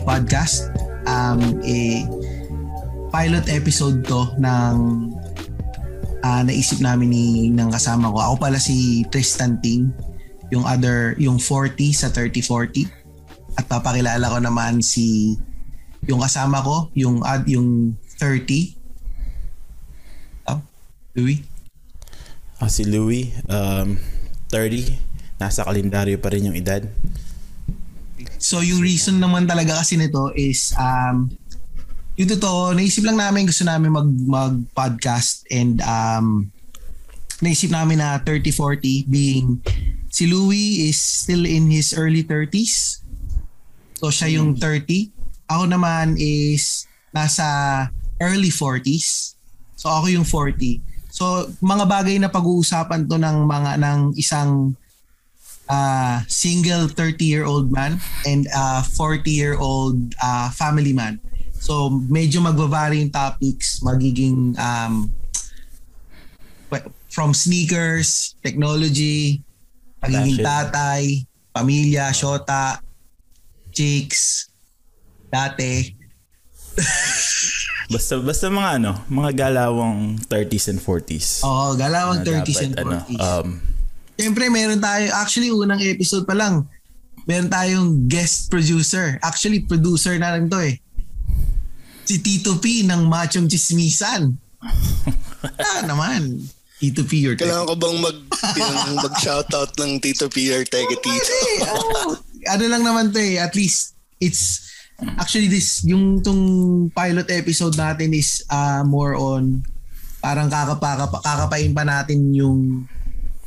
3040 Podcast. Um, a pilot episode to ng uh, naisip namin ni ng kasama ko. Ako pala si Tristan Ting, yung other yung 40 sa 3040. At papakilala ko naman si yung kasama ko, yung ad yung 30. Oh, Louis. Ah, si Louis, um, 30. Nasa kalendaryo pa rin yung edad. So yung reason naman talaga kasi nito is um, yung totoo, naisip lang namin gusto namin mag, mag-podcast and um, naisip namin na 30-40 being si Louis is still in his early 30s. So siya yung 30. Ako naman is nasa early 40s. So ako yung 40. So mga bagay na pag-uusapan to ng mga ng isang uh, single 30-year-old man and a 40-year-old uh, family man. So medyo magbabari yung topics, magiging um, from sneakers, technology, pagiging tatay, pamilya, shota, chicks, dati. Basta basta mga ano, mga galawang 30s and 40s. Oo, galawang Na 30s and dapat, ano, 40s. um, Siyempre, meron tayo, actually, unang episode pa lang, meron tayong guest producer. Actually, producer na lang to eh. Si Tito P ng Machong Chismisan. ah, naman. Tito P, your Kailangan ko bang mag, yung, mag-shoutout ng Tito Peter Tege Tito? Pwede, oo. Ano lang naman to eh, at least, it's, actually this, yung tong pilot episode natin is uh, more on, parang kakapa, kakapain pa natin yung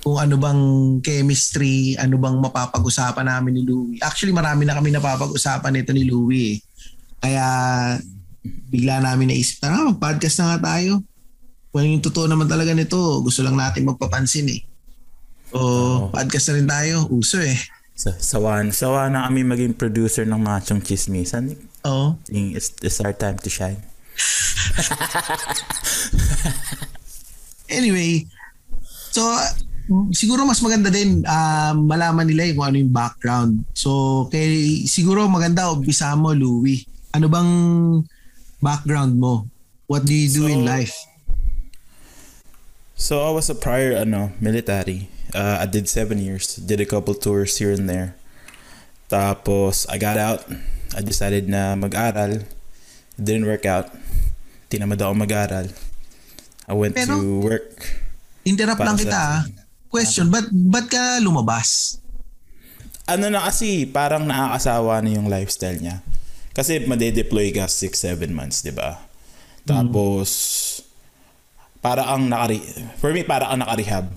kung ano bang chemistry, ano bang mapapag-usapan namin ni Louie. Actually, marami na kami napapag-usapan nito ni Louie. eh. Kaya bigla namin naisip na, ah, mag-podcast na nga tayo. Kung yung totoo naman talaga nito, gusto lang natin magpapansin eh. O, Oo. podcast na rin tayo. Uso eh. sa, sawa, sawa na kami maging producer ng Machong Chismisan. Oo. It's, it's our time to shine. Anyway, so siguro mas maganda din ah, malaman nila yung kung ano yung background. So kay siguro maganda umpisa mo Louie. Ano bang background mo? What do you do So- in life? So I was a prior ano military. Uh, I did seven years. Did a couple tours here and there. Tapos I got out. I decided na mag-aral. It didn't work out. Tinamad ako mag-aral. I went Pero- to work. Interrupt lang sa- kita. ah. Question, but ba't ka lumabas? Ano na kasi, parang nakakasawa na yung lifestyle niya. Kasi made-deploy ka 6-7 months, di ba? Tapos, para ang nakari for me para ang nakarehab.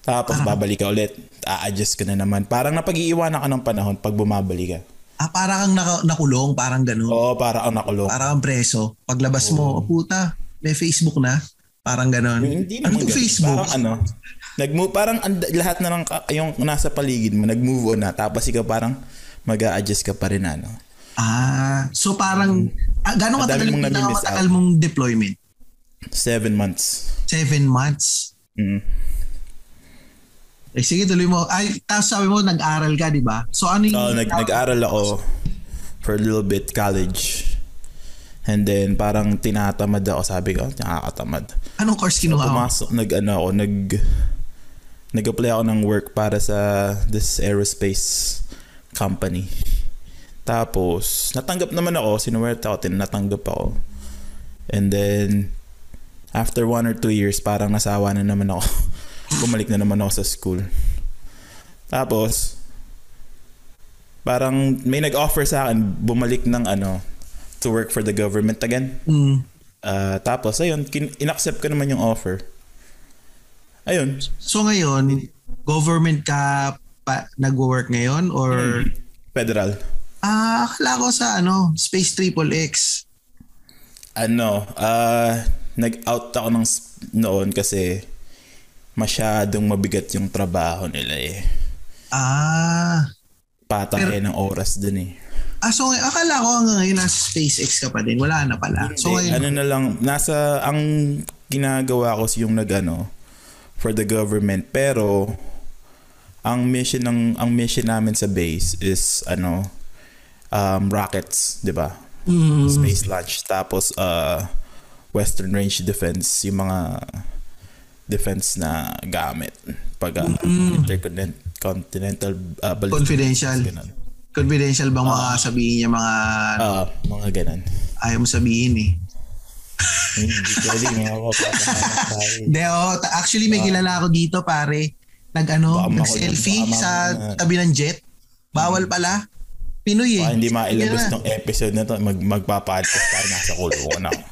Tapos babalik ka ulit, a-adjust ka na naman. Parang napag-iiwanan ka ng panahon pag bumabalik ka. Ah, para kang naka- nakulong, parang ganun. Oo, para ang nakulong. Para kang preso. Paglabas mo, oh, puta, may Facebook na. Parang ganun. Hindi ano naman ganun. Facebook? Parang ano, nag-move, parang and, lahat na ng ka- yung nasa paligid mo, nag-move on na. Tapos ikaw parang mag adjust ka pa rin ano. Ah, so parang, ah, gano'ng katagal mong out. mong deployment? Seven months. Seven months. Mm. Eh sige, tuloy mo. Ay, tapos sabi mo, nag-aral ka, di ba? So ano yung... Oo, nag, nag-aral ako for a little bit college. And then parang tinatamad ako. Sabi ko, nakakatamad. Anong course So, kinuha mo? pumasok, nag, ano ako, nag, nag-apply ako ng work para sa this aerospace company. Tapos, natanggap naman ako, sinuwerte ako, tinatanggap ako. And then, after one or two years, parang nasawa na naman ako. Bumalik na naman ako sa school. Tapos, parang may nag-offer sa akin, bumalik ng ano, to work for the government again. Mm. Ah, tapos, ayun, kin- in-accept ko naman yung offer. Ayun. So ngayon, government ka pa, nag-work ngayon or... Federal. Ah, akala ko sa ano, Space Triple X. Ano, ah, nag-out ako ng noon kasi masyadong mabigat yung trabaho nila eh. Ah. Patay ng oras dun eh. Ah, so akala ko hanggang ngayon nasa SpaceX ka pa din. Wala na pala. So Hindi, ngayon, ano na lang, nasa, ang ginagawa ko yung nag ano, for the government. Pero, ang mission ng ang mission namin sa base is ano um rockets, 'di ba? Mm. Space launch tapos uh Western Range Defense, yung mga defense na gamit pag uh, intercontinental uh, ballistic Confidential. ganun. Confidential bang mga sabihin niya mga Ah, mga ganun. ayaw mo sabihin eh. Hindi pwede mga kapatid tayo. Hindi, oh, ta- actually may kilala ako dito pare. Nag ano, Baka nag makulit, selfie baka sa tabi ng jet. Bawal pala. Pinoy eh. Baka hindi mailabas ng episode na to. Mag, magpa-podcast tayo. Nasa kulungan ako.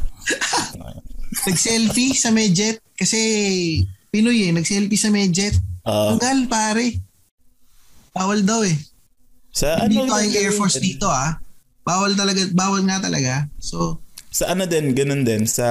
Nag-selfie sa may jet kasi Pinoy eh, nag-selfie sa may jet. Ah. Tanggal pare. Bawal daw eh. sa ano Dito lang yung Air? Force dito ah. Bawal talaga, bawal nga talaga. So, Sa ano din, ganun din. Sa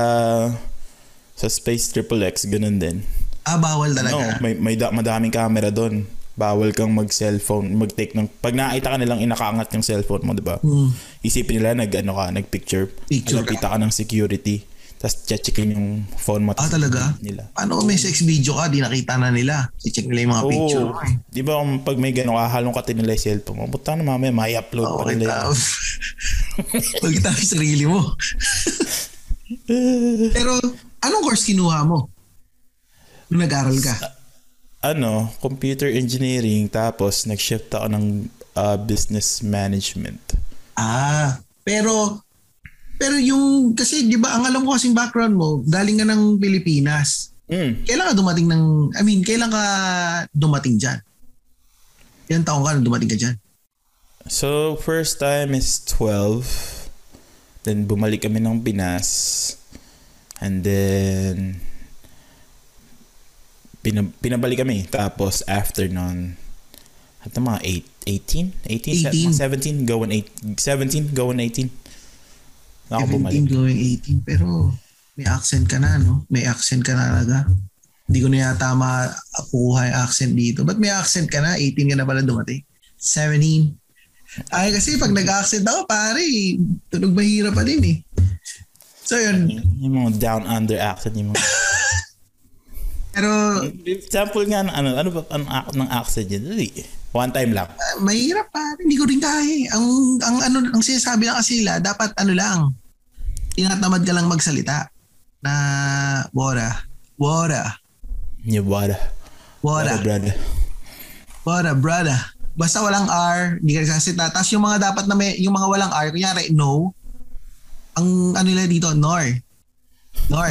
sa Space Triple X, ganun din. ah, bawal No, talaga. may, may da, madaming camera doon. Bawal kang mag-cellphone, mag-take ng... Pag nakita ka nilang inakaangat yung cellphone mo, di ba? Hmm. Isipin nila nag, ano ka, nag-picture. Picture ka. Kita ka ng security. Tapos checkin yung phone mo. Ah, talaga? Nila. Paano kung may sex video ka, di nakita na nila. Si-check nila yung mga picture mo eh. Di ba kung pag may gano'n kahalong ka nila yung cellphone mo, buta na mamaya, may upload Oo, pa nila. kita. Pagkita yung sarili mo. Pero, anong course kinuha mo? Nung nag-aral ka? ano, computer engineering tapos nag-shift ako ng uh, business management. Ah, pero pero yung kasi 'di ba ang alam ko kasing background mo, galing ka ng Pilipinas. Mm. Kailan ka dumating ng I mean, kailan ka dumating diyan? Ilang taong ka nung dumating ka diyan? So, first time is 12. Then, bumalik kami ng Pinas. And then, pinab- pinabalik kami. Tapos, after nun, at mga 8, 18? 18? 18. 17, going 8, 17, going 18. Ako 17 bumalik. going 18 pero may accent ka na no? May accent ka na talaga. Hindi ko na yata makuha yung accent dito. Ba't may accent ka na? 18 ka na pala dumating. 17. Ay kasi pag nag-accent ako pare, tunog mahirap pa din eh. So yun, Yung mga down under accent. Yung mga, pero sample nga ng ano, ano ba ang ng accent yun? One time lang. ah, mahirap pa. Hindi ko rin kaya eh. Ang, ang, ano, ang sinasabi lang kasi nila, dapat ano lang, tinatamad ka lang magsalita na wara, wara, Yung wada. wara, brother. wara, brother. Basta walang R, hindi ka nagsasalita. Tapos yung mga dapat na may, yung mga walang R, kunyari, no, ang ano nila dito, nor. Nor.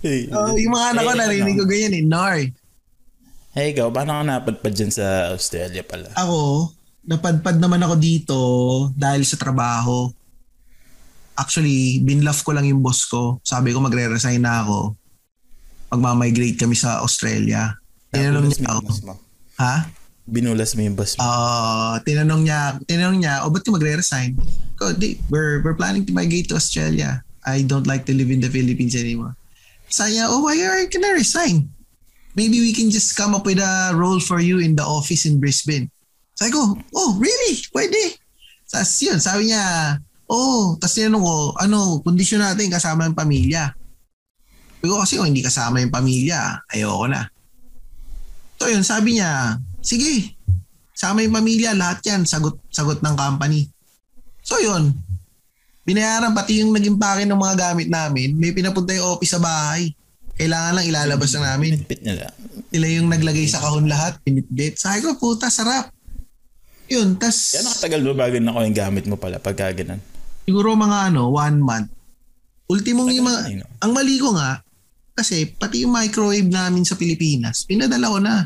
Hey, Oh, yung mga anak ko Hey, narinig ko ganyan eh, nor. Hey, ikaw, paano ka napadpad dyan sa Australia pala? Ako, napadpad naman ako dito dahil sa trabaho. Actually, binluff ko lang yung boss ko. Sabi ko magre-resign na ako. Magmamigrate kami sa Australia. Tinanong niya ako. mo. Ha? Binulas mo yung boss mo. Ah, tinanong niya, tinanong niya, oh, ba't ka magre-resign? Ko, di, we're, we're planning to migrate to Australia. I don't like to live in the Philippines anymore. Sabi niya, oh, why are you gonna resign? Maybe we can just come up with a role for you in the office in Brisbane. Sabi ko, oh, really? Pwede. Tapos yun, sabi niya, oh, tapos tinanong ko, ano, kondisyon natin kasama yung pamilya. Sabi ko kasi kung hindi kasama yung pamilya, ayoko na. So yun, sabi niya, sige, sama yung pamilya, lahat yan, sagot, sagot ng company. So yun, binayaran pati yung naging pake ng mga gamit namin, may pinapunta yung office sa bahay. Kailangan lang ilalabas na namin. Pinitpit nila. Sila yung naglagay sa kahon lahat, pinitbit. Sabi ko, puta, sarap. Yun, tas Kaya nakatagal mo bago na yung gamit mo pala pag gaganan. siguro mga ano, one month. Ultimong yung mga, na, no? ang mali ko nga, kasi pati yung microwave namin sa Pilipinas, pinadala ko na.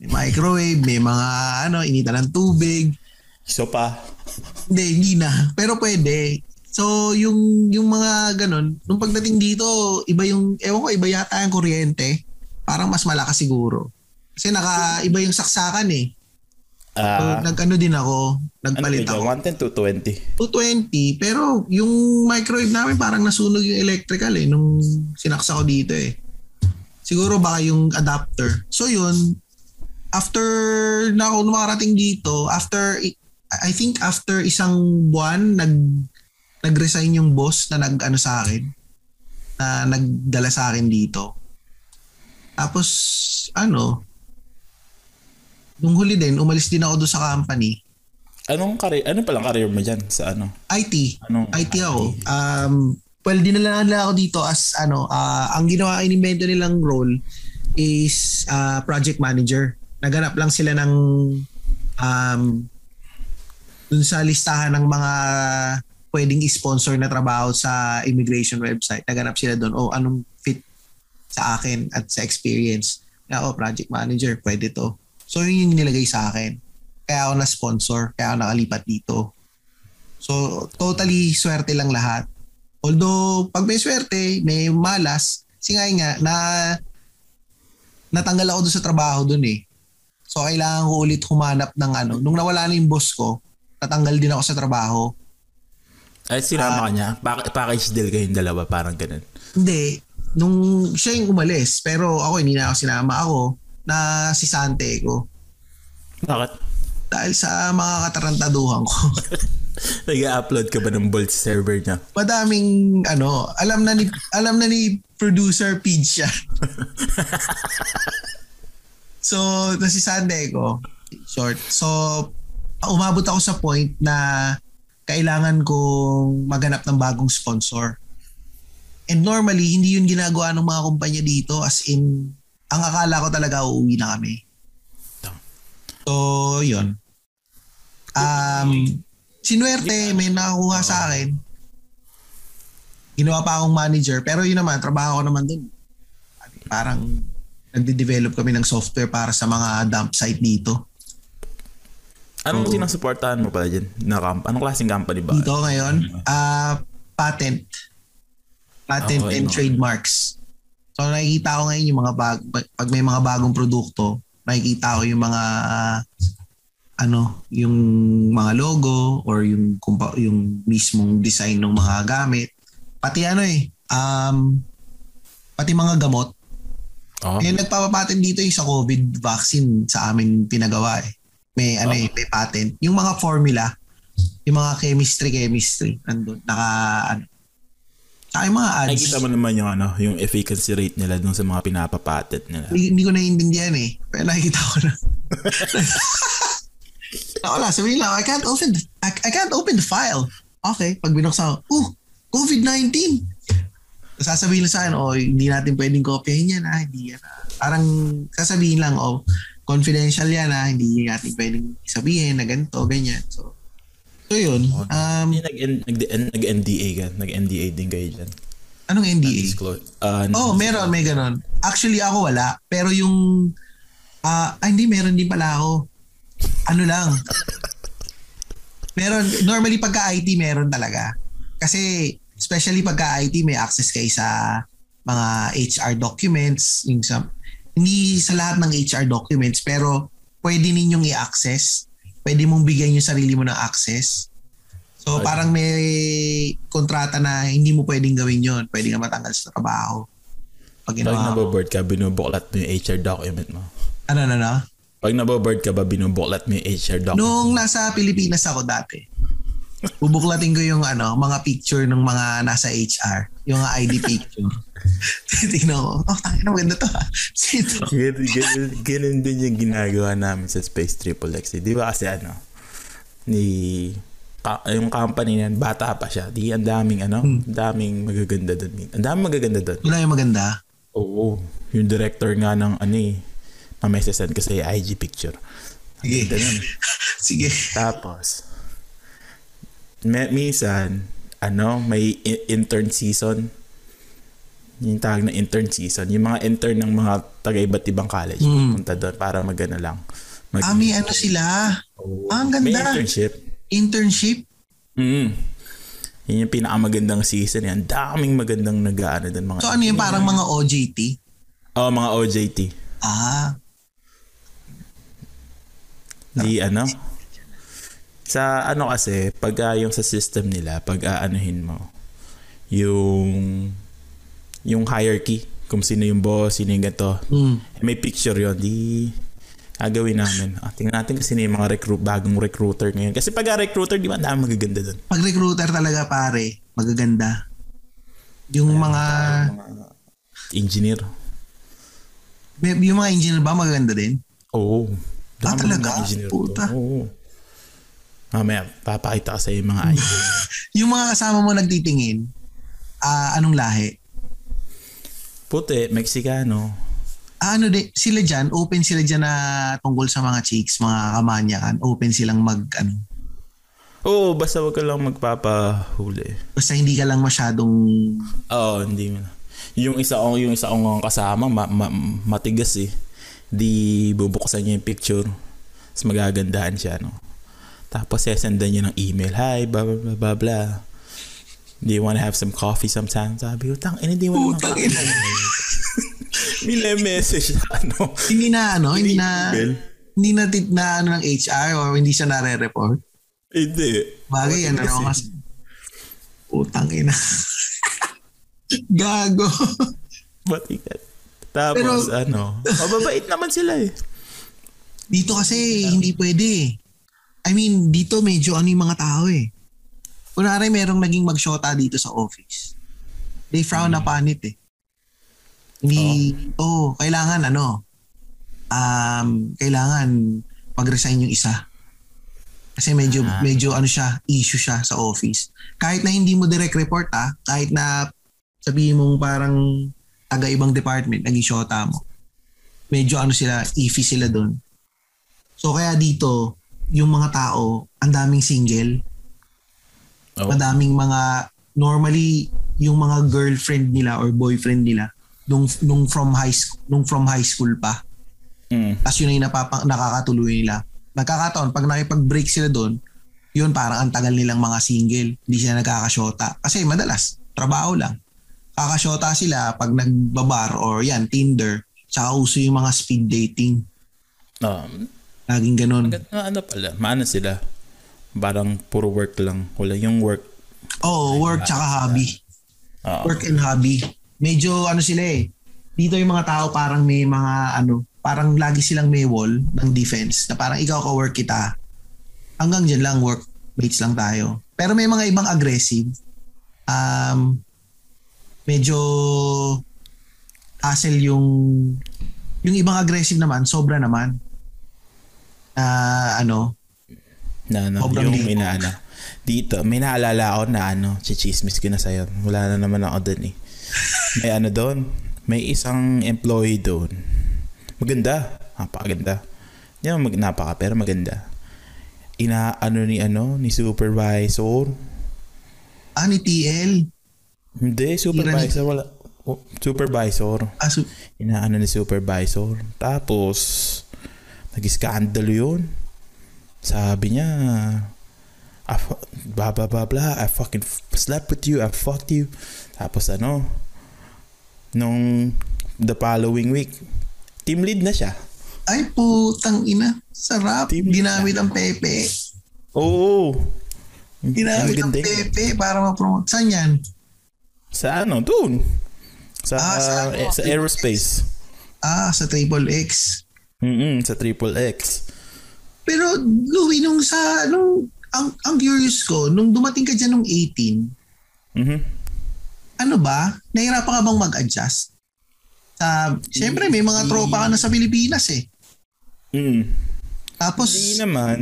May microwave, may mga ano, initan ng tubig. So pa, Hindi, hindi na. Pero pwede. So, yung, yung mga ganun, nung pagdating dito, iba yung, ewan ko, iba yata yung kuryente. Parang mas malakas siguro. Kasi naka, iba yung saksakan eh. So, ah, nag-ano din ako, ano nagpalit ito? ako. 110 to 20. 220, pero yung microwave namin parang nasunog yung electrical eh, nung sinaksa ko dito eh. Siguro baka yung adapter. So yun, after na ako makarating dito, after, I think after isang buwan, nag, nag-resign yung boss na nag-ano sa akin, na nagdala sa akin dito. Tapos, ano, nung huli din, umalis din ako doon sa company. Anong career, ano palang career mo dyan sa ano? IT. Anong IT ako. Um, well, dinala nila ako dito as ano, ah, ang ginawa, inimbento nilang role is ah, project manager. Naganap lang sila ng um, dun sa listahan ng mga pwedeng i-sponsor na trabaho sa immigration website. Naganap sila doon, oh, anong fit sa akin at sa experience. Kaya ako, project manager, pwede to. So, yun yung nilagay sa akin. Kaya ako na-sponsor, kaya ako nakalipat dito. So, totally swerte lang lahat. Although, pag may swerte, may malas, kasi nga nga, na natanggal ako doon sa trabaho doon eh. So, kailangan ko ulit humanap ng ano. Nung nawala na yung boss ko, natanggal din ako sa trabaho. Ay, sinama ka niya. Pack- package deal kayong dalawa, parang ganun. Hindi. Nung siya yung umalis, pero ako hindi na ako sinama ako na si Sante ko. Bakit? Dahil sa mga katarantaduhan ko. Nag-upload ka ba ng Bolt server niya? Madaming ano, alam na ni alam na ni producer Pidge siya. so, na si Sunday ko, short. So, umabot ako sa point na kailangan kong maganap ng bagong sponsor. And normally, hindi yun ginagawa ng mga kumpanya dito as in, ang akala ko talaga uuwi na kami. So, yun. Um, sinuwerte, may nakakuha sa akin. Ginawa pa akong manager. Pero yun naman, trabaho ko naman dun. Parang nagde-develop kami ng software para sa mga dump site dito. Anong sinusuportahan mo pala dyan? Na camp? Anong klaseng company ba? Dito ngayon, ah patent. Patent Okay, and no. trademarks. So nakikita ko ngayon yung mga bag, pag may mga bagong produkto, nakikita ko yung mga ah, ano, yung mga logo or yung kumpa, yung mismong design ng mga gamit. Pati ano eh, um, pati mga gamot. Oh. Yung nagpapapatent dito yung sa COVID vaccine sa amin pinagawa eh. May ano eh, may patent. Yung mga formula, yung mga chemistry chemistry nandun naka ano. Saka yung mga ads. Nakikita mo naman yung ano, yung efficacy rate nila dun sa mga pinapapatent nila. Hindi, hindi ko naiintindihan eh. Pero nakikita ko na. Wala, sabihin lang, I can't open the, I, I can't open the file. Okay, pag binuksan ko, oh, COVID-19. Tapos Sasabihin lang sa akin, oh, hindi natin pwedeng kopyahin yan ah, hindi yan ah. Parang sasabihin lang, oh, confidential yan ah, hindi natin pwedeng sabihin na ganito, ganyan. So, so yun. Um, Hindi nag- nag- nag-NDA ka. Nag-NDA din kayo dyan. anong NDA? Uh, Oh, meron, may ganon. Actually, ako wala. Pero yung, ah, ah, hindi, meron din pala ako. Ano lang. Meron, normally pagka IT, meron talaga. Kasi, especially pagka IT, may access kayo sa mga HR documents. Yung sa, hindi sa lahat ng HR documents, pero pwede ninyong i-access. Pwede mong bigyan yung sarili mo ng access. So, Okay. parang may kontrata na hindi mo pwedeng gawin yon Pwede ka matanggal sa trabaho. Pag Pag naboboard ka, binubuklat mo yung HR document mo. Ano, ano, ano? Pag naboboard ka ba, binubuklat mo yung HR document? Nung nasa Pilipinas ako dati, bubuklatin ko yung ano, mga picture ng mga nasa HR. Yung ID picture. Tingnan ko, oh, tangin na maganda to ha. Sino? Ganun, din yung ginagawa namin sa Space Triple X. eh. Di ba kasi ano, ni ka, yung company na yan, bata pa siya. Di ang daming ano, ang daming magaganda doon. Ang daming magaganda doon. Wala yung maganda. Oo. Yung director nga ng ano eh, sasend ko sa IG picture. Sige. Sige. Tapos, may, minsan, ano, may intern season. Yung tawag na intern season. Yung mga intern ng mga taga iba't ibang college. Mm. Punta doon para magana lang. Mag- Ah, may ano sila. Oo. Ah, ang May ganda. internship. Internship. Mm. Yun yung pinakamagandang season yan. Daming magandang nag-ano doon. Mga So ano yung parang mga OJT? Oh, mga OJT. Ah, Di ano? Sa ano kasi, pag ah, yung sa system nila, pag aanuhin mo, yung yung hierarchy, kung sino yung boss, sino yung ganito, mm. may picture yon di gagawin namin. Ah, tingnan natin kasi yung mga recruit, bagong recruiter ngayon. Kasi pag ah, recruiter, di ba, dami magaganda doon. pag recruiter talaga pare, magaganda. Yung mga Engineer. May- Yung mga engineer ba magaganda din? Oo. Ah, Dami talaga? mga engineer Puta. Oo. Mamaya, papakita ka sa yung mga idol. Yung mga kasama mo nagtitingin, ah anong lahi? Puti, Mexicano. Ah, ano de, sila dyan, open sila dyan na tungkol sa mga chicks, mga kamanyakan, open silang mag, ano, Oo, basta wag ka lang magpapahuli. basta hindi ka lang masyadong, Oo, hindi mo na. Yung isa ko, yung isa kong kasama, ma- ma- matigas eh. Di bubuksan niya yung picture. Tapos magagandahan siya, no? Tapos sesendan niya ng email. Hi, blah, blah, blah, blah, blah. Do you wanna have some coffee sometime? Sabi ko, tang, hindi mo naman putang ina. Mila message na ano. hindi na, ano, hindi na, Email. hindi na, tit- na ano ng HR or hindi siya nare-report. Hindi. Bagay, ano naman kasi. Putang ina. Gago. Batikat. Tapos, Pero- ano, mababait naman sila eh. Dito kasi hindi pwede. I mean, dito medyo ano yung mga tao eh. Kunwari merong naging magshota dito sa office. They frown upon it eh. Hindi, oh. kailangan ano, um, kailangan mag-resign yung isa. Kasi medyo, Ah. medyo ano siya, issue siya sa office. Kahit na hindi mo direct report ah, kahit na sabihin mong parang taga ibang department, naging shota mo. Medyo ano sila, iffy sila doon. So kaya dito, yung mga tao, ang daming single, Oh. madaming mga normally yung mga girlfriend nila or boyfriend nila nung nung from high school nung from high school pa. Mm. Tapos yun na yung napapang, nakakatuloy nila. Nagkakataon, pag nakipag-break sila doon, yun parang ang tagal nilang mga single. Hindi sila nagkakasyota. Kasi madalas, trabaho lang. Kakasyota sila pag nagbabar or yan, Tinder. Tsaka uso yung mga speed dating. Um, Laging ganun. Maganda, ano pala, maano sila. Parang puro work lang. Wala yung work. Oo, work tsaka hobby. Oo. Work and hobby. Medyo ano sila eh. Dito yung mga tao parang may mga ano, parang lagi silang may wall ng defense na parang ikaw ka-work kita. Hanggang dyan lang, work mates lang tayo. Pero may mga ibang aggressive. Um, medyo hassle yung yung ibang aggressive naman, sobra naman. Ah, ano, na ano, Sobrang yung libo. may na ano. Dito, may naalala ako na ano, chichismis ko na sa'yo. Wala na naman ako doon eh. May ano doon, may isang employee doon. Maganda, napakaganda. Hindi naman mag, napaka, pero maganda. Ina, ano ni ano, ni supervisor. ah, ni TL. Hindi, supervisor, wala. Oh, supervisor. Ah, su- inaano ni supervisor. Tapos, nag-scandal yun. Sabi niya, I fu- blah blah blah blah, I fucking f- slept with you, I fucked you. Tapos ano, nung the following week, team lead na siya. ay putang ina. Sarap. Team Ginamit ang pepe. Oo. Ginamit ang pepe para ma-promote. Saan yan? Sa ano, dun. Sa, Ah, sa ano? eh, sa aerospace. Ah, sa Triple X. Mm sa Triple X. Pero Louie, nung sa, nung, ang, ang curious ko, nung dumating ka dyan nung 18, Mhm. ano ba? Nahirapan ka bang mag-adjust? Sa, siyempre may mga tropa ka na sa Pilipinas eh. Mm. Tapos, Hindi naman.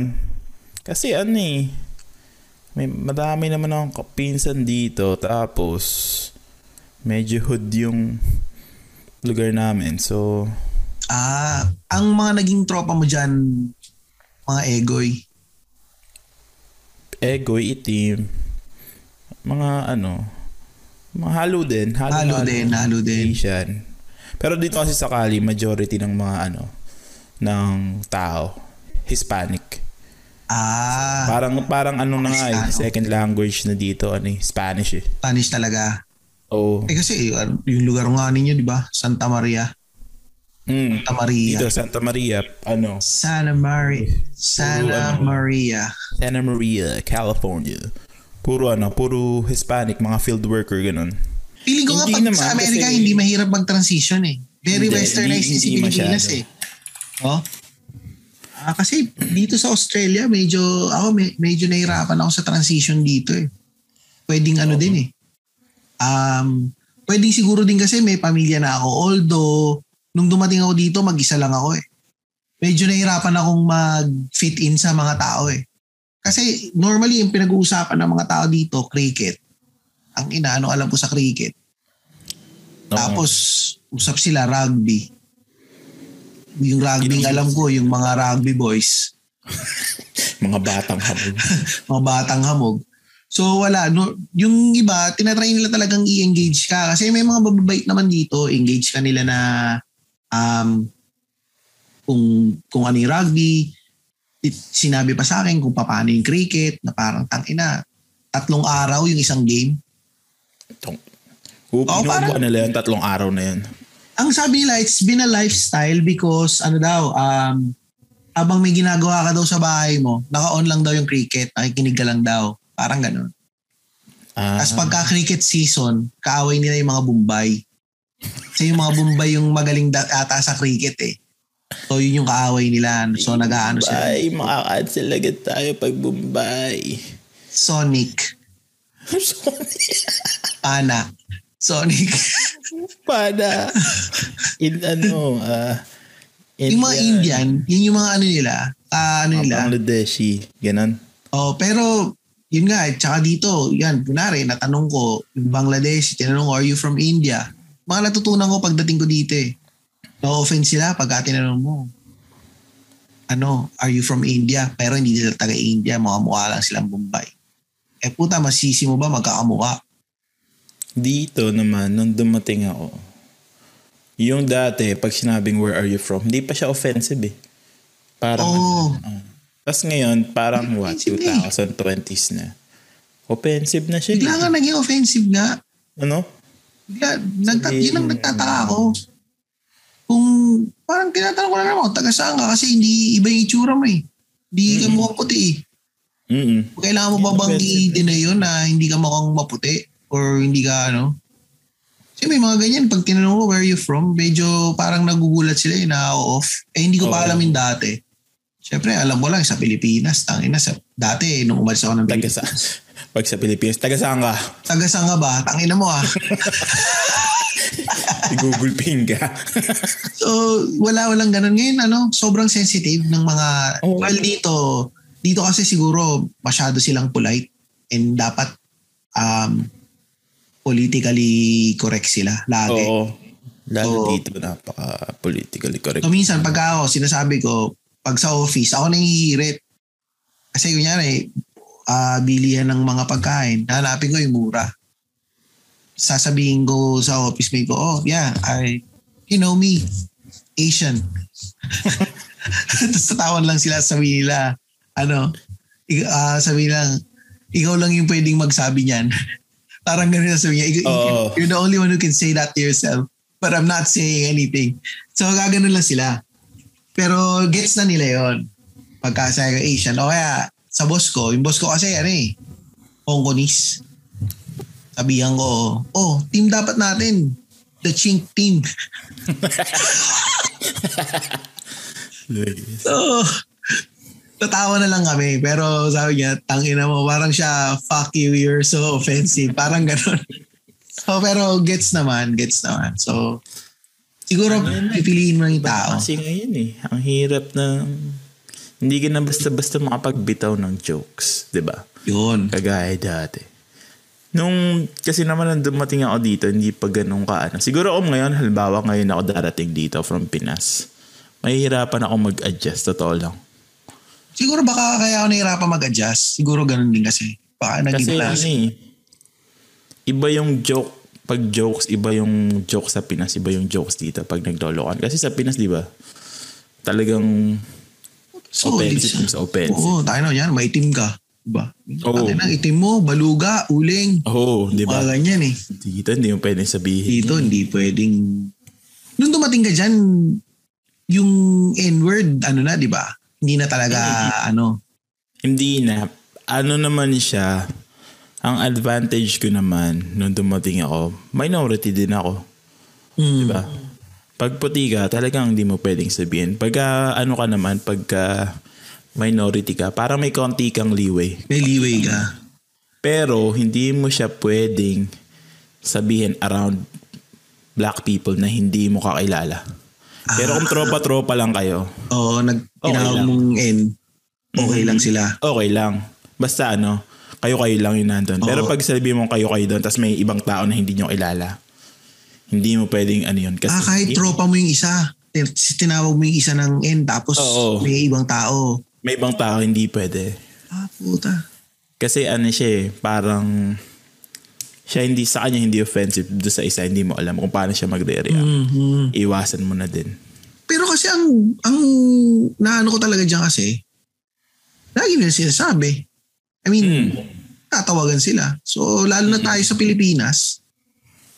Kasi ano eh, may madami naman akong kapinsan dito tapos medyo hood yung lugar namin. So, ah, ang mga naging tropa mo dyan, mga egoy. egoy, itim, mga ano, mga halo din. Halo, Halo din, halo din. Asian. Pero dito kasi sa Cali, majority ng mga ano, ng tao, Hispanic. Ah, Parang parang ano na nga eh, second language na dito, ano eh, Spanish eh. Spanish talaga. Oh. Eh kasi uh, yung lugar nga ninyo, di ba? Santa Maria. Mm. Santa Maria. Dito, Santa Maria, ano, Santa Maria. Santa ano. Maria. Santa Maria, California. Puro ano, puro Hispanic, mga field worker, ganun. Feeling ko nga pag naman, sa Amerika, kasi- hindi mahirap mag-transition eh. Very Hindi, westernized hindi- si hindi Pilipinas masyado. eh. Oh? Ah, kasi dito sa Australia, medyo, ako me- medyo nahirapan ako sa transition dito eh. Pwedeng ano din eh. Um, pwedeng siguro din kasi may pamilya na ako. Although, nung dumating ako dito, mag-isa lang ako eh. Medyo nahirapan akong mag-fit in sa mga tao eh. Kasi normally yung pinag-uusapan ng mga tao dito, cricket. Ang ina, ano alam ko sa cricket. Oo. Tapos, usap sila rugby. Yung rugby alam ko, yung mga rugby boys, mga batang hamon. mga batang hamog. So wala, no, yung iba, tinatry nila talagang i-engage ka. Kasi may mga bababait naman dito, engage ka nila na um, kung, kung ano yung rugby, It- sinabi pa sa akin kung paano yung cricket, na parang tangina, tatlong araw yung isang game. Tong. Huwag Oo, inuubuan parang- nila yung tatlong araw na yan. ang sabi nila, it's been a lifestyle because ano daw, um, habang may ginagawa ka daw sa bahay mo, naka-on lang daw yung cricket, nakikinig ka lang daw. Parang ganun. Ah, Tapos pagka cricket season, kaaway nila yung mga Bombay. Kasi yung mga Bombay yung magaling da- ata sa cricket eh. So yun yung kaaway nila. So nag-ano sila. Bombay, makakancel agad tayo pag Bombay. Sonic. Pana. Sonic. Pada. In ano, ah, yung mga Indian, yun yung mga ano nila. ah, ano nila. Bangladeshi. Ganon. Oh, pero yun nga, eh, tsaka dito, yan, kunwari, natanong ko, Bangladesh, tinanong ko, are you from India? Mga natutunan ko pagdating ko dito eh. No offense sila pagka tinanong mo. Ano, are you from India? Pero hindi sila taga-India, mga mukha lang silang Bombay. Eh puta, masisi mo ba magkakamukha? Dito naman, nung dumating ako, yung dati, pag sinabing where are you from, hindi pa siya offensive eh. Parang, oh. Tapos ngayon, parang what, Offensive eh. 2020s na. Offensive na siya. Bigla eh. nga naging offensive nga. Ano? Bigla, nagta- yun ang mo. nagtataka ako. Kung parang tinatanong ko na naman, taga saan ka? Kasi hindi iba yung itsura mo eh. Hindi ka mukhang puti eh. Mm-mm. Kailangan mo ba ang bang i-deny yun na hindi ka mukhang maputi? Or hindi ka ano? Kasi may mga ganyan, pag tinanong ko where are you from, medyo parang nagugulat sila eh, na-off. Eh hindi ko pa Oo. alam yung dati. Siyempre, alam ko lang sa Pilipinas, tangina sa dati nung umalis ako ng Taga Pilipinas. sa, pag sa Pilipinas, taga saan ka? Taga saan ka ba? Tangina mo ah. Si Google Ping ka. So, wala walang ganun. Ngayon, ano, sobrang sensitive ng mga, Oo. well, dito, dito kasi siguro masyado silang polite and dapat um, politically correct sila lagi. Oo. Lalo Oo. dito, napaka politically correct. So, minsan, pagka ako, sinasabi ko, pag sa office, ako nangihirit. Kasi kunyari, ah bilihan ng mga pagkain, hanapin ko yung mura. Sasabihin ko sa office mate ko, oh, yeah, I, you know me, Asian. Tapos tatawan lang sila, sabihin nila, ano, ah, sabihin lang, ikaw lang yung pwedeng magsabi niyan. Parang ganun na sabi niya, "Ikaw- Oo. you're the only one who can say that to yourself. But I'm not saying anything. So, gaganon lang sila. Pero gets na nila yon Pagka sa Asian. O kaya, sa boss ko, yung boss ko kasi, ano eh, Hongkonese. Sabihan ko, oh, team dapat natin. The Chink team. So, tatawa na lang kami. Pero sabi niya, tangina mo, parang siya, fuck you, you're so offensive. Parang ganun. So, pero gets naman, gets naman. So, siguro pipiliin mo yung tao. Kasi ngayon eh, ang hirap na hindi ka na basta-basta makapagbitaw ng jokes, di ba? Yun. Kagaya dati. Nung, kasi naman nung dumating ako dito, hindi pa ganun ka ano. Siguro ako ngayon, halimbawa ngayon ako darating dito from Pinas. Mahihirapan ako mag-adjust, totoo lang. Siguro baka kaya ako nahirapan mag-adjust. Siguro ganun din kasi. Baka naging Kasi ano klase. eh, iba yung joke, pag jokes, iba yung joke sa Pinas, iba yung jokes dito pag naglolokan. Kasi sa Pinas, di ba? Talagang offensive sa offensive. Oo, tayo na yan. Maitim ka. Diba? Oh. na, itim mo, baluga, uling. Oo, oh, di ba? Mga ganyan eh. Dito, hindi mo pwedeng sabihin. Dito, hindi pwedeng... Nung dumating ka dyan, yung N-word, ano na, di ba? Hindi na talaga, ano. Hindi na. Ano naman siya, ang advantage ko naman nung dumating ako, minority din ako. Mm. Diba? Pag puti ka, talagang hindi mo pwedeng sabihin. Pagka ano ka naman, pagka minority ka, parang may konti kang leeway. May leeway ka. Pero hindi mo siya pwedeng sabihin around black people na hindi mo kakilala. Pero kung tropa-tropa lang kayo, Oo, nag Okay mong N. Okay lang sila. okay lang. Basta ano, kayo-kayo lang yun nandun. Pero Oo. pag sabi mo kayo-kayo doon, tapos may ibang tao na hindi nyo kilala, hindi mo pwedeng ano yun. Kasi, Ah, kahit tropa mo yung isa. tin- Tinawag mo yung isa ng N tapos Oo. may ibang tao. May ibang tao hindi pwede. Ah, puta. Kasi ano siya eh, parang siya hindi sa kanya hindi offensive do sa isa hindi mo alam kung paano siya magre-react. Mhm. Iwasan mo na din. Pero kasi ang ang naano ko talaga diyan kasi lagi nila sinasabi. I mean, Hmm. tatawagan sila. So lalo na tayo sa Pilipinas,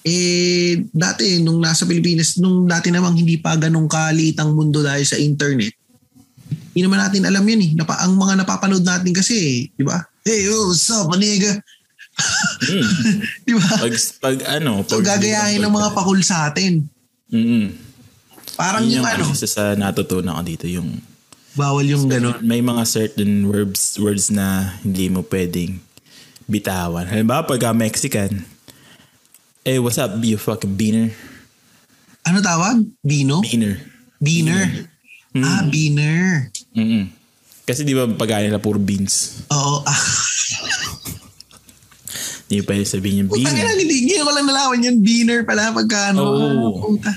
eh dati nung nasa Pilipinas, nung dati namang hindi pa ganun kaliit ang mundo dahil sa internet, hindi naman natin alam yan eh. Napa, ang mga napapanood natin kasi, di ba? Hey, yo, what's up, maniga? Mm. Di ba? Pag, pag ano, So pag, gagayahin ng mga pakul sa atin. Mm. Parang Yun yung, yung ano, isa sa natutunan ko dito yung bawal yung ganun. may mga certain words words na hindi mo pwedeng bitawan. Halimbawa pag Mexican, eh what's up, you fucking beaner? Ano tawag? Bino? Beaner. Beaner. Ah, beaner. Mm Kasi di ba pagkain nila puro beans. Oo. Ah, Hindi sabihin yung Putang ina, beaner. hindi, hindi ko lang nalaman yun. Beaner pala pagka ano. Oo. ah, Puta.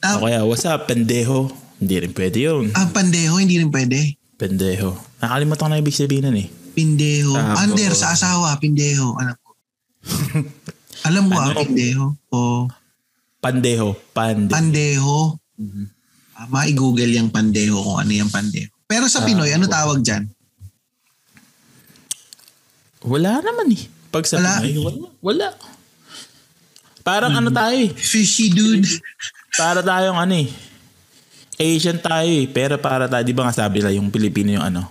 Ah, O kaya, what's up, pendejo? Hindi rin pwede yun. ah, pandeho, hindi rin pwede. Pendejo. Nakalimutan ko na ibig sabihin nun eh. Pindeho. Tapos- Under sa asawa, pindeho. Alam ko. Alam mo ah, Ano? pindeho. O Pandejo. Pande. pandeho. Mhm. Ah, mai-google yung pandeho kung ano yung pandeho. Pero sa Pinoy, ano tawag dyan? Wala naman eh. Pag sa Wala. Pinoy, wala. Wala. Parang ano tayo eh. Fishy dude. Para tayong ano eh. Asian tayo eh. Pero para tayo, di ba nga sabi nila yung Pilipino yung ano?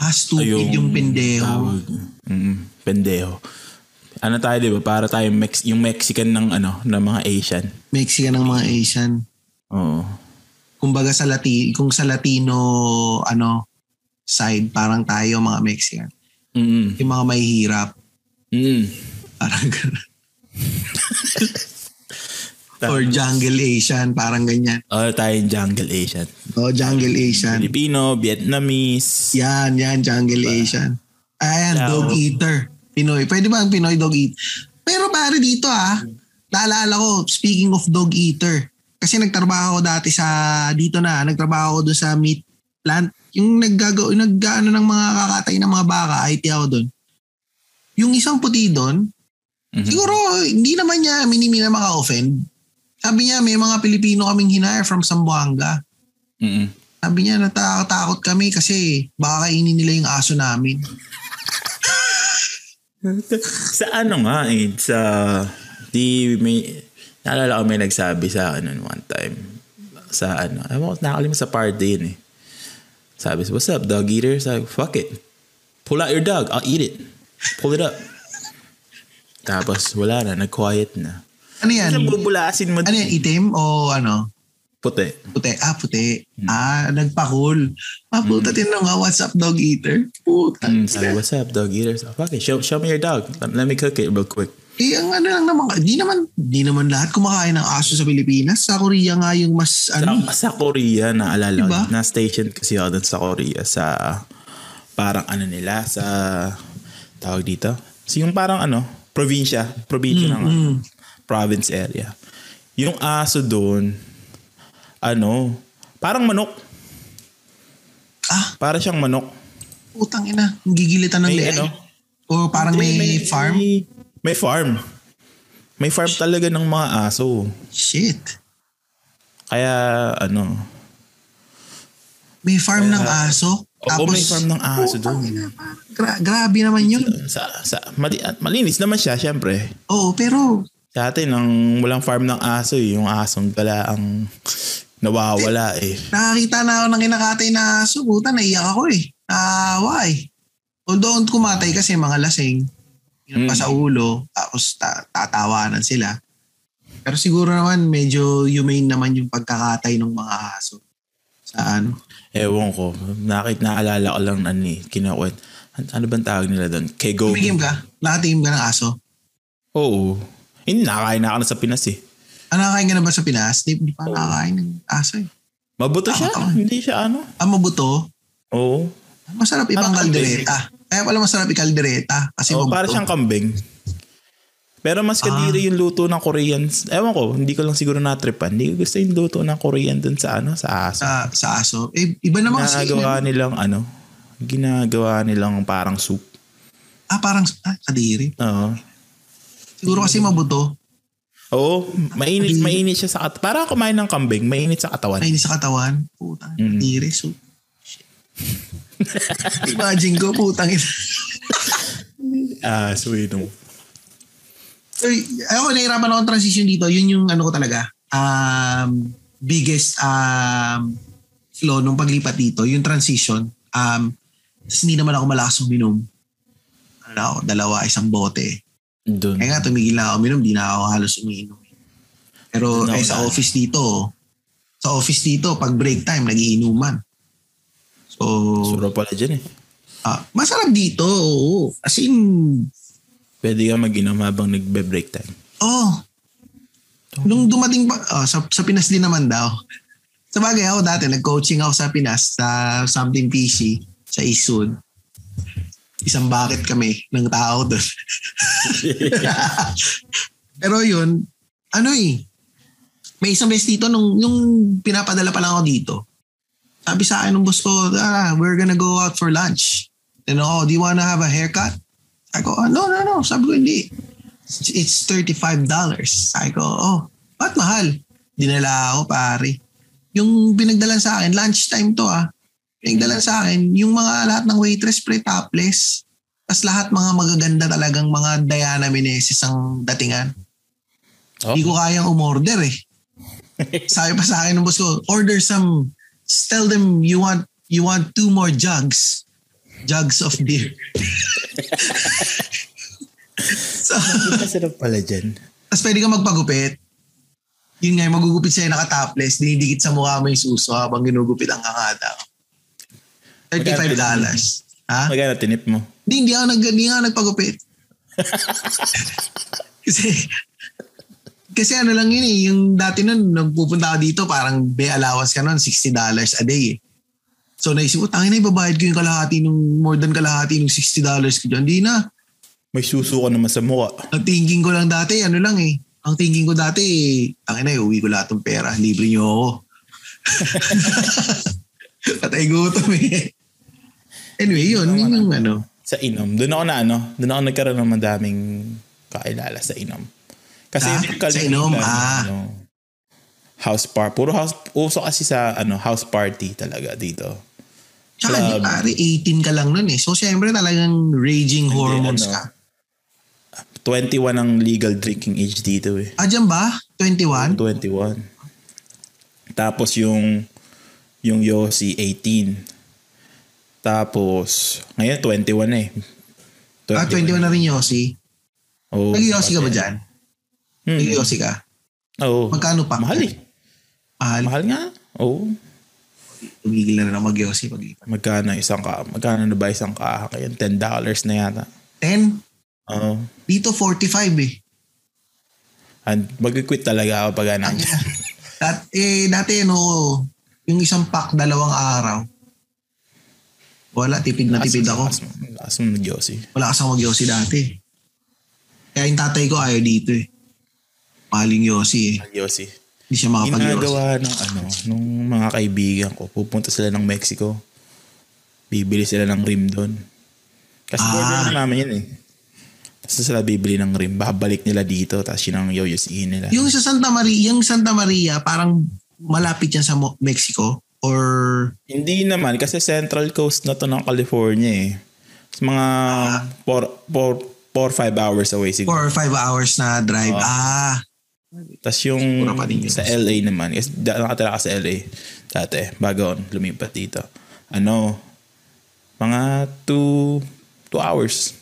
Ah, stupid yung, pindeho. Tawag. Mm, pendejo. Ano tayo, di ba? Para tayo Mex- yung Mexican ng ano, ng mga Asian. Mexican ng mga Asian. Oo. Kumbaga sa Lati, kung sa Latino ano side, parang tayo mga Mexican. Mm. Yung mga may hirap. Mm. Parang ganun. Or jungle Asian, parang ganyan. Oh, tayong jungle Asian. O jungle Asian. Filipino, Vietnamese. Yan, yan, jungle Asian. Ayan, Diba? Dog oh. eater. Pinoy. Pwede ba ang Pinoy dog eat? Pero pare dito ah, naalala ko, speaking of dog eater, kasi nagtrabaho ako dati sa, dito na, nagtrabaho ako doon sa meat plant. Yung naggagaw, yung nag-ano ng mga kakatay ng mga baka, IT ako doon. Yung isang puti doon, Mhm. siguro hindi naman niya minimi na maka-offend. Sabi niya, may mga Pilipino kaming hinire from Zamboanga. Mm-mm. Sabi niya, natatakot kami kasi baka kainin nila yung aso namin. sa ano nga eh, sa di may naalala ko may nagsabi sa akin noon one time sa ano, ewan ko, nakalimutan sa party yun eh. Sabi, what's up, dog eater? Sabi, fuck it. Pull out your dog, I'll eat it. Pull it up. Tapos wala na, nag-quiet na. Ano yan? Ano bubulasin mo? Ano yan, itim o ano? Puti. Puti. Ah, puti. Ah, nagpakul. Ah, puta, tinanong nga, what's up, dog eater? Puta. Mm, sabi, what's up, dog eater? Sabi, fuck it, show, show me your dog. Let, let me cook it real quick. Eh, ang ano lang naman, di naman, di naman lahat kumakain ng aso sa Pilipinas. Sa Korea nga yung mas, ano, Sa, sa Korea, naalala Diba? ko, na-station kasi ako sa Korea sa parang ano nila, sa tawag dito. So yung parang ano, probinsya, probinsya ng mm. province area. Yung aso doon, ano, parang manok. ah, Para siyang manok. putang ina, gigilitan ng May leeg. ano? O parang may, farm. May, may farm. May farm talaga ng mga aso. Shit. Kaya ano, May farm ng aso. Oo, may farm ng aso Putang doon. gra- grabe naman yun. sa, sa, mali, malinis naman siya, syempre. Oo, pero Sa atin, ang walang farm ng aso, eh, yung asong gala ang nawawala eh. nakakita na ako ng kinakatay na aso. Puta, naiyak ako eh. Naawa eh. Although kumatay kasi mga lasing. Yun pa Mm. sa ulo. Tapos ta- tatawanan sila. Pero siguro naman medyo humane naman yung pagkakatay ng mga aso. Sa ano? Ewan ko, nakit naalala ko lang ano eh, kinukwet. An- Ano bang tawag nila doon? Kego. Tumigim ka? Nakatingin ka ng aso? Oo. Hindi, nakakain na ako na sa Pinas eh. Ano nakakain ka na ba sa Pinas? Di, di pa nakakain ng aso eh. Mabuto siya. Tama. Hindi siya ano. Ah, mabuto. Oo. Masarap ibang Parang kaldereta. Kaya pala masarap yung kaldereta. Kasi Oo, mabuto. para siyang kambing. Pero mas kadiri yung luto ng Koreans. Ewan ko, hindi ko lang siguro natripan. Hindi ko gusto yung luto ng Korean dun sa ano, sa aso. Sa, sa aso. Eh, iba naman kasi. Ginagawa nilang ano, ginagawa nilang parang soup. Ah, parang, ah, kadiri. Oo. Siguro kasi mabuto. Oo, mainit, mainit siya sa katawan. Parang kumain ng kambing, mainit sa katawan. Hindi sa katawan. Putang, Mm. kadiri. So, shit. Imagine ko, putang ina. Ah, sweet mo. Ay, ako, nahirapan ako transition dito. Yun yung ano ko talaga. Um, biggest um, flaw nung paglipat dito. Yung transition. Um, tapos hindi naman ako malakas uminom. Ano dalawa, isang bote. Doon. Kaya nga, tumigil na ako uminom. Di na ako halos umiinom. Pero ako eh, sa office dito, sa office dito, pag break time, nagiinuman. So, Sura pala dyan eh. ah, masarap dito. Oo. As in, Pwede ka mag-inom habang nagbe-break time. Oh. Nung dumating pa, oh, sa, sa Pinas din naman daw. Sa bagay ako dati, nag-coaching ako sa Pinas sa something PC sa Isun. Isang bucket kami ng tao doon. Pero yun, ano eh, may isang beses dito, nung, yung pinapadala pa lang ako dito, sabi sa akin ng boss ko, ah, we're gonna go out for lunch. And oh, do you wanna have a haircut? Sabi ko, "Ah, no, no, no. Sabi ko, hindi. It's $35. Sabi ko, oh, ba't mahal? Dinala ako, pare. Yung pinagdalan sa akin, lunchtime to ah. Pinagdalan sa akin, yung mga lahat ng waitress pre topless. Tapos lahat mga magaganda talagang mga Diana Meneses ang datingan. Oh. Hindi ko kayang umorder eh. Sabi pa sa akin ng boss ko, order some, tell them you want you want two more jugs. Jugs of beer. so, Masarap pala dyan. tapos pwede ka magpagupit. Yun nga, magugupit sa'yo naka-topless, dinidikit sa mukha mo yung suso habang ginugupit ang kakada. $35. dollars. Ha? Magkano tinip mo? Hindi, hindi ako, nag, hindi ako nagpagupit. kasi, kasi ano lang yun eh, yung dati nun, nagpupunta ako dito, parang may allowance ka nun, $60 a day eh. So naisip ko, tangin na ibabayad ko yung kalahati nung, more than kalahati nung $60 ko dyan. Hindi na. May suso ka naman sa mukha. Ang thinking ko lang dati, ano lang eh. Ang thinking ko dati, tangin na, uwi ko lahat ng pera. Libre niyo ako. Patay gutom eh. Anyway, yun, yun yung ano. Sa inom. Doon ako na ano, doon ako nagkaroon ng madaming kakilala sa inom. Kasi Ah, sa inom, ah. ano, house party. Puro house, uso kasi sa ano, house party talaga dito. Tsaka di Club. pare, 18 ka lang nun eh. So syempre talagang raging hormones ano. ka. 21 ang legal drinking age dito eh. Ah, dyan ba? 21? 21. Tapos yung yung Yossi 18. Tapos ngayon 21 eh. Ah, 21 na rin Yossi. Oh, Nag-Yossi ka ba dyan? Hmm. Nag-Yossi ka? Oo. Magkano pa? Mahal eh. Mahal. Mahal nga. Oo. Tumigil na rin ako mag-Yossi pag Magkano isang ka? Magkano na ba isang kaha? Ngayon $10 na yata. 10? Oo. Dito 45 eh. And mag-quit talaga ako pag ano. Dat, eh, dati ano, yung isang pack dalawang araw. Wala, tipid na tipid ako. Lakas mo, Yossi. Wala kasang mag-Yossi dati. Kaya yung tatay ko ayaw dito eh. Mahal yung Yossi eh. Yossi. Hindi siya makapag-Yossi. Ginagawa ng ano, nung mga kaibigan ko, pupunta sila ng Mexico. Bibili sila ng rim doon. Kasi Ah. border na namin yun eh. Tapos sila bibili ng rim, babalik nila dito, tapos yun ang yoyosiin nila. Yung sa Santa Maria, yung Santa Maria, parang malapit yan sa Mexico or Hindi naman, kasi central coast na to ng California eh. Sa mga 4-5 hours away siguro. 4 or 5 hours na drive. Ah, Tapos yung sa LA naman, kasi nakatira ka sa LA dati, bago lumipat dito. Ano, mga 2 2 hours.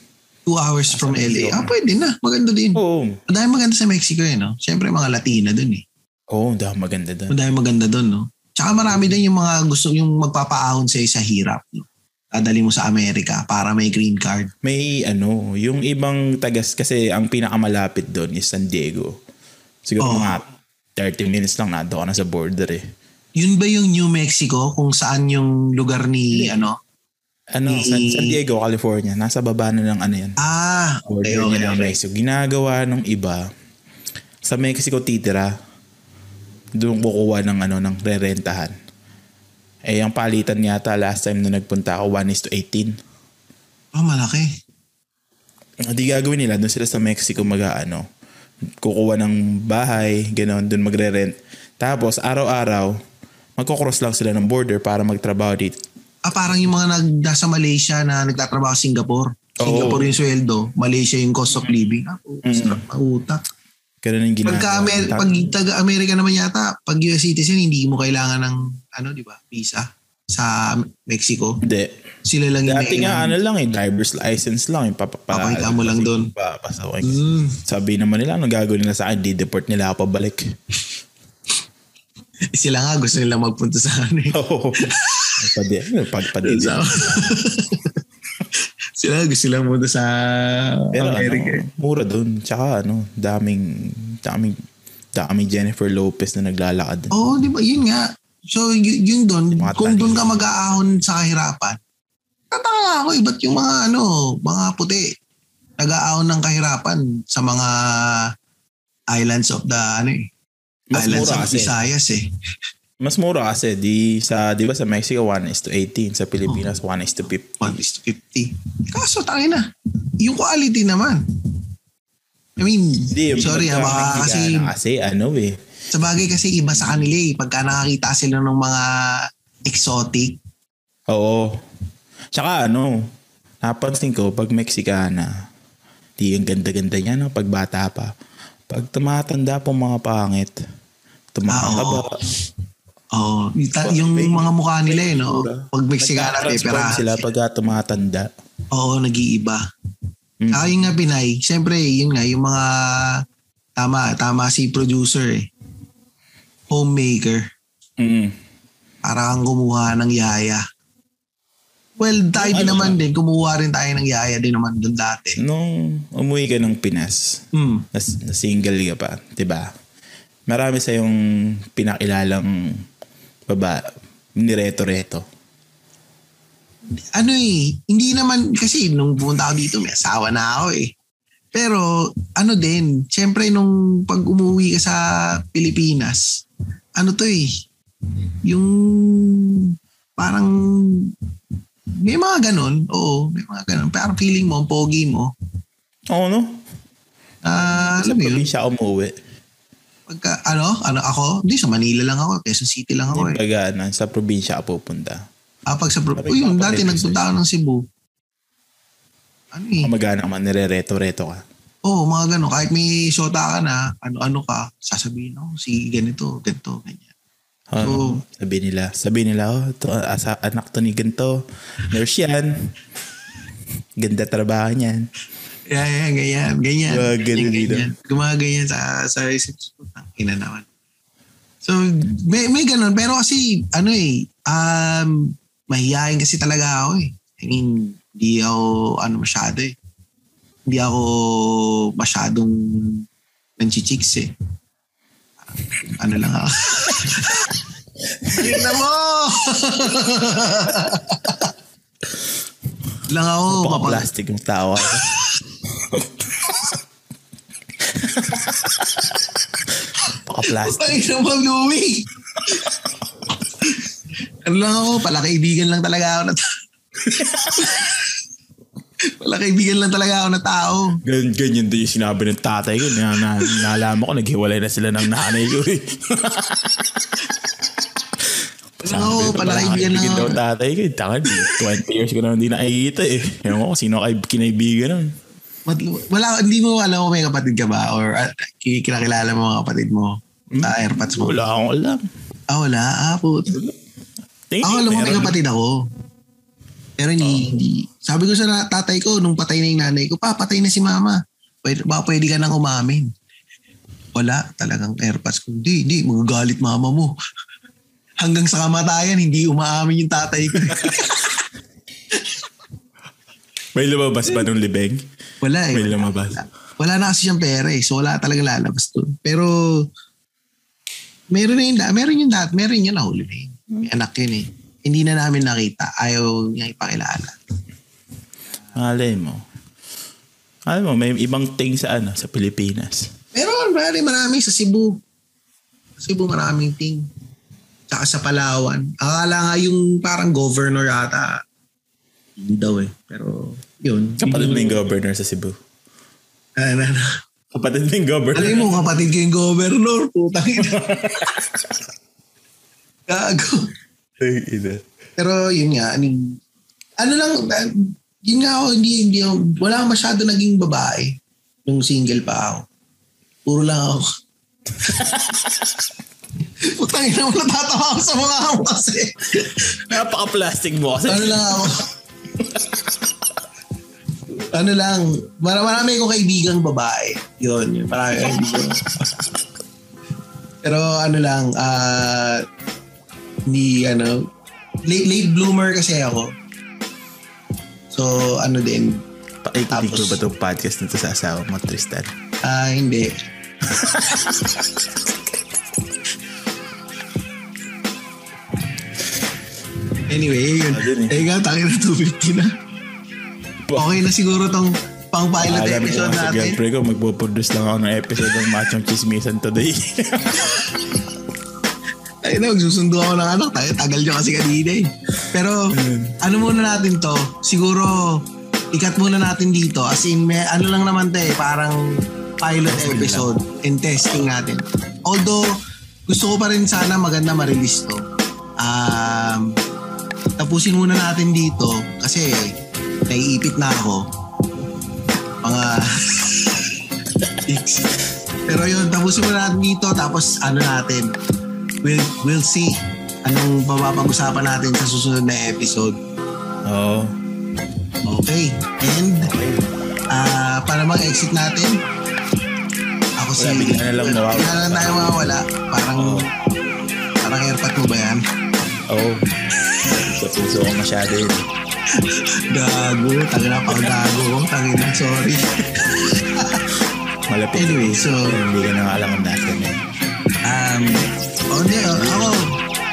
2 hours from LA. Mexico. Ah, pwede na. Maganda din. Oo. Madami maganda sa Mexico eh, no? Siyempre mga Latina dun eh. Oo, oh, dahil maganda doon. Madami maganda dun, no? Tsaka marami din yung mga gusto, yung magpapaahon sa'yo sa hirap. No? Dadali mo sa Amerika para may green card. May ano, yung ibang tagas, kasi ang pinakamalapit doon is San Diego. Siguro Oo. mga 30 minutes lang nado ka na sa border eh. Yun ba yung New Mexico kung saan yung lugar ni ano? Ano, Eh. San, San Diego, California. Nasa baba na ng ano yan. Ah, okay, Border okay, okay. Mexico. Ginagawa ng iba, sa Mexico titira, doon kukuha ng ano, ng rerentahan. Eh, ang palitan yata last time na nagpunta ako, 1 is to 18. Oh, malaki. Hindi gagawin nila, doon sila sa Mexico mag ano, kukuha ng bahay, gano'n, doon magre-rent. Tapos, araw-araw, magkocross lang sila ng border para magtrabaho dito. Ah, parang yung mga nag, nasa Malaysia na nagtatrabaho sa Singapore. Singapore yung sweldo, Malaysia yung cost of living. Ah, sarap na utak. Ganun yung ginagawa. Pagka Amer- pag taga-America naman yata, pag US citizen, hindi mo kailangan ng, ano, di ba, visa sa Mexico. Hindi. Sila lang yung Dati nga ano lang eh, driver's license lang. Eh, papapa, Papakita mo lang doon. Papasakin. Mm. Sabi naman nila, ano gagawin nila sa akin? Di-deport nila ako pabalik. Sila nga gusto nila magpunta sa ano eh. Oo. Padi, pagpadi. Sa- Sila gusto lang punta sa Pero America. eh. ano, mura doon. Tsaka ano, daming, daming, daming Jennifer Lopez na naglalakad. Oo, di ba? Yun nga. So, y- yun Mga kung doon ka mag-aahon sa kahirapan, tataka nga ako, eh, ba't yung mga ano, mga puti, nag-aahon ng kahirapan sa mga islands of the, ano eh, Mas islands mura of. Visayas eh. Mas mura kasi. Di, sa, di ba sa Mexico, 1 is to 18. Sa Pilipinas, 1 is to 50. 1 is to 50. Kaso, tangin na. Yung quality naman. I mean, Di, sorry ha, pagka baka kasi Kasi ano eh. Sa bagay kasi iba sa kanila eh. Pagka nakakita sila ng mga exotic. Oo. Tsaka ano, napansin ko, pag Mexicana, di ang ganda-ganda niya no, pag bata pa. Pag tumatanda po mga pangit, tumataba. Ah, Oo. yung, ta- yung mga mukha nila eh, no? Pag Mexicana, pepera. sila pag tumatanda. Oo, nag-iiba. Mm. Saka yung nga Pinay, siyempre, yun nga, yung mga tama, tama si producer eh. Homemaker. Mm. Para kang kumuha ng yaya. Well, tayo din Ano naman din. Kumuha rin tayo ng yaya din naman doon dati. Nung umuwi ka ng Pinas, Hmm. na, na single ka pa, 'di ba? Marami sa yung pinakilalang baba, nireto-reto. ano eh, hindi naman, kasi nung pumunta ako dito, may asawa na ako eh. Pero ano din, syempre nung pag umuwi ka sa Pilipinas, ano to eh, yung parang may mga ganun, oo, may mga ganun. Parang feeling mo, pogi mo, Oo, no? ah, Sa alam mo yun, ako umuwi. Pagka, ano, ano ako, hindi sa Manila lang ako, Quezon City lang ako eh. Pag ano, sa probinsya ako pupunta. Ah, pag sa, pro- Sabi oh, yun, ko, dati nagpunta ako ng Cebu. Ano eh, Kamagana ka man, nirereto-reto ka. Oo, mga gano'n. Kahit may shota ka na, ano-ano ka, sasabihin ako, si ganito, ganito, ganyan. Ano, Oo. sabi nila, sabi nila, oh, to, asa, anak to ni ganito. Nurse yan. Ganda trabaho niyan. Yeah, yeah, ganyan, ganyan. Mga ganun Ganyan, dito. ganyan. Gumaganyan sa, sa isip ko. Ina naman. So, may, may ganun. Pero kasi, ano eh, um, mahihayin kasi talaga ako eh. I mean, di ako, ano masyado eh. Hindi ako masyadong nanchichicks eh. Ano lang ako. Tignan mo! lang ako. Baka mapag- plastic ng tao ako. Baka plastic. Ay, naman, Louie. ano lang ako, pala kaibigan lang talaga ako na tao. pala kaibigan lang talaga ako na tao. Gan, ganyan din yung sinabi ng tatay ko. Na, na, nalaman ko, naghiwalay na sila ng nanay ko eh. Ano ako, pala kaibigan lang daw tatay ko. eh. Takad, 20 years ko na hindi nakikita eh. Ewan ko sino kay kinaibigan nun. Wala, hindi mo alam kung may kapatid ka ba or uh, kinakilala mo mga kapatid mo sa airpods mo. Wala akong alam. Ah, wala. Ah, po. Tingin Ako alam mo, may kapatid ako. Pero hindi, hindi. Sabi ko sa tatay ko, nung patay na yung nanay ko, pa, patay na si mama. Pwede, baka pwede ka nang umamin. Wala, talagang airpods ko. Hindi, hindi, magagalit mama mo. Hanggang sa kamatayan, hindi umaamin yung tatay ko. May lumabas ba nung libeng? Wala eh. May Wala, lumabas. wala na kasi siyang pera eh. So wala talaga lalabas doon. Pero meron na yun, meron yun dati, meron yun nahuli na yun. May anak yun eh. Hindi na namin nakita. Ayaw niya ipakilala. Malay mo. Alam mo, may ibang thing sa ano, sa Pilipinas. Meron, marami, marami sa Cebu. Sa Cebu maraming ting. Tsaka sa Palawan. Akala nga yung parang governor ata. Hindi daw eh. Pero yun. Kapatid mo yung governor sa Cebu. Ano, ano. Kapatid mo yung governor. Alam mo, kapatid ko yung governor. Putang ina. Gago. Ay, ina. Pero yun nga, ano, ano lang, yun nga ako, hindi, hindi ako, wala akong masyado naging babae nung single pa ako. Puro lang ako. Putang ina mo, natatawa ako sa mga ako kasi. Napaka-plastic mo kasi. ano lang ako. ano lang, mar- marami akong kaibigang babae. Yun, yun. Marami kaibigang. Pero ano lang, ah, hindi ano, late, late bloomer kasi ako. So, ano din, Pakikinig ko Tapos- ba itong podcast nito sa asawa mo, Tristan? ah, hindi. anyway, yun. Eh. Eh nga, takin na 250 na. Okay na siguro tong pang pilot Alam ko episode sa natin. girlfriend ko, magpo-produce lang ako ng episode ng Machong Chismisan today. Ay na, magsusundo ako ng anak. Tayo, tagal nyo kasi kanina eh. Pero, ano muna natin to? Siguro, ikat muna natin dito. As in, may, ano lang naman to eh, parang pilot episode and testing natin. Although, gusto ko pa rin sana maganda ma-release to. Um, tapusin muna natin dito kasi naiipit na ako. Mga weeks. Pero yun, tapusin muna natin dito tapos ano natin, we'll, we'll see anong mapapag-usapan natin sa susunod na episode. Oo. Okay. And, ah para mag exit natin, ako si... Wala, bigla na lang nawawala. Bigla na tayo mawawala. Parang, parang airpot mo ba yan? Oo. Sa puso ko masyado yun gago, tangin na pang gago, tangin na, sorry. Malapit. Anyway, so... Hindi ka nang alam ang dati na. Um, oh, hindi, oh, ako,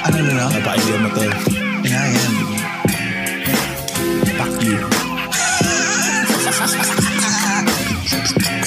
ano na lang? Napakidya mo to. Yeah, yan. Fuck you.